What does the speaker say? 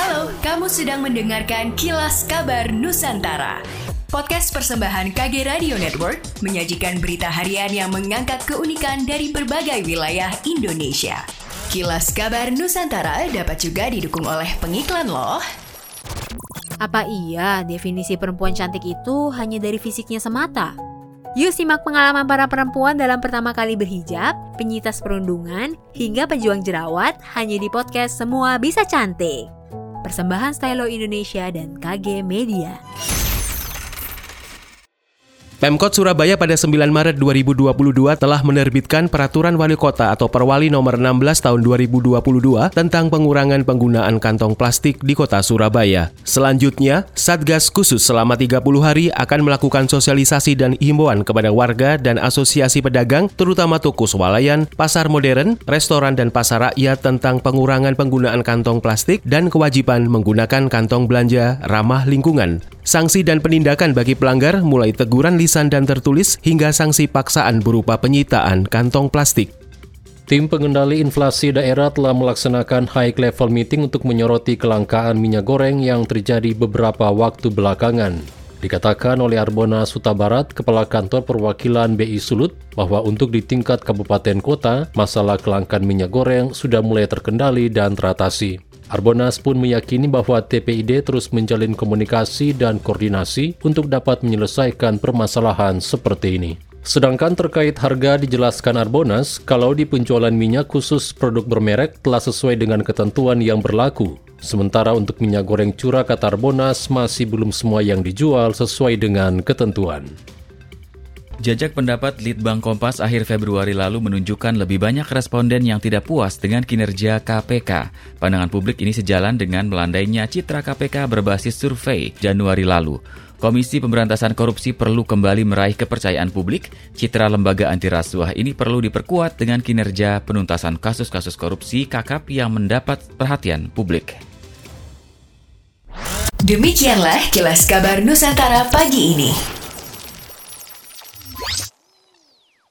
Halo, kamu sedang mendengarkan Kilas Kabar Nusantara. Podcast persembahan KG Radio Network menyajikan berita harian yang mengangkat keunikan dari berbagai wilayah Indonesia. Kilas Kabar Nusantara dapat juga didukung oleh pengiklan loh. Apa iya definisi perempuan cantik itu hanya dari fisiknya semata? Yuk simak pengalaman para perempuan dalam pertama kali berhijab, penyitas perundungan, hingga pejuang jerawat hanya di podcast Semua Bisa Cantik. Persembahan Stylo Indonesia dan KG Media. Pemkot Surabaya pada 9 Maret 2022 telah menerbitkan Peraturan Wali Kota atau Perwali Nomor 16 Tahun 2022 tentang pengurangan penggunaan kantong plastik di Kota Surabaya. Selanjutnya, Satgas khusus selama 30 hari akan melakukan sosialisasi dan himbauan kepada warga dan asosiasi pedagang, terutama toko swalayan, pasar modern, restoran dan pasar rakyat tentang pengurangan penggunaan kantong plastik dan kewajiban menggunakan kantong belanja ramah lingkungan. Sanksi dan penindakan bagi pelanggar mulai teguran lisan dan tertulis hingga sanksi paksaan berupa penyitaan kantong plastik. Tim pengendali inflasi daerah telah melaksanakan high level meeting untuk menyoroti kelangkaan minyak goreng yang terjadi beberapa waktu belakangan. Dikatakan oleh Arbona Suta Barat, Kepala Kantor Perwakilan BI Sulut, bahwa untuk di tingkat kabupaten kota, masalah kelangkaan minyak goreng sudah mulai terkendali dan teratasi. Arbonas pun meyakini bahwa TPID terus menjalin komunikasi dan koordinasi untuk dapat menyelesaikan permasalahan seperti ini. Sedangkan terkait harga dijelaskan Arbonas, kalau di penjualan minyak khusus produk bermerek telah sesuai dengan ketentuan yang berlaku. Sementara untuk minyak goreng curah kata Arbonas masih belum semua yang dijual sesuai dengan ketentuan. Jajak pendapat Litbang Kompas akhir Februari lalu menunjukkan lebih banyak responden yang tidak puas dengan kinerja KPK. Pandangan publik ini sejalan dengan melandainya citra KPK berbasis survei Januari lalu. Komisi Pemberantasan Korupsi perlu kembali meraih kepercayaan publik. Citra lembaga anti rasuah ini perlu diperkuat dengan kinerja penuntasan kasus-kasus korupsi KKP yang mendapat perhatian publik. Demikianlah kilas kabar Nusantara pagi ini.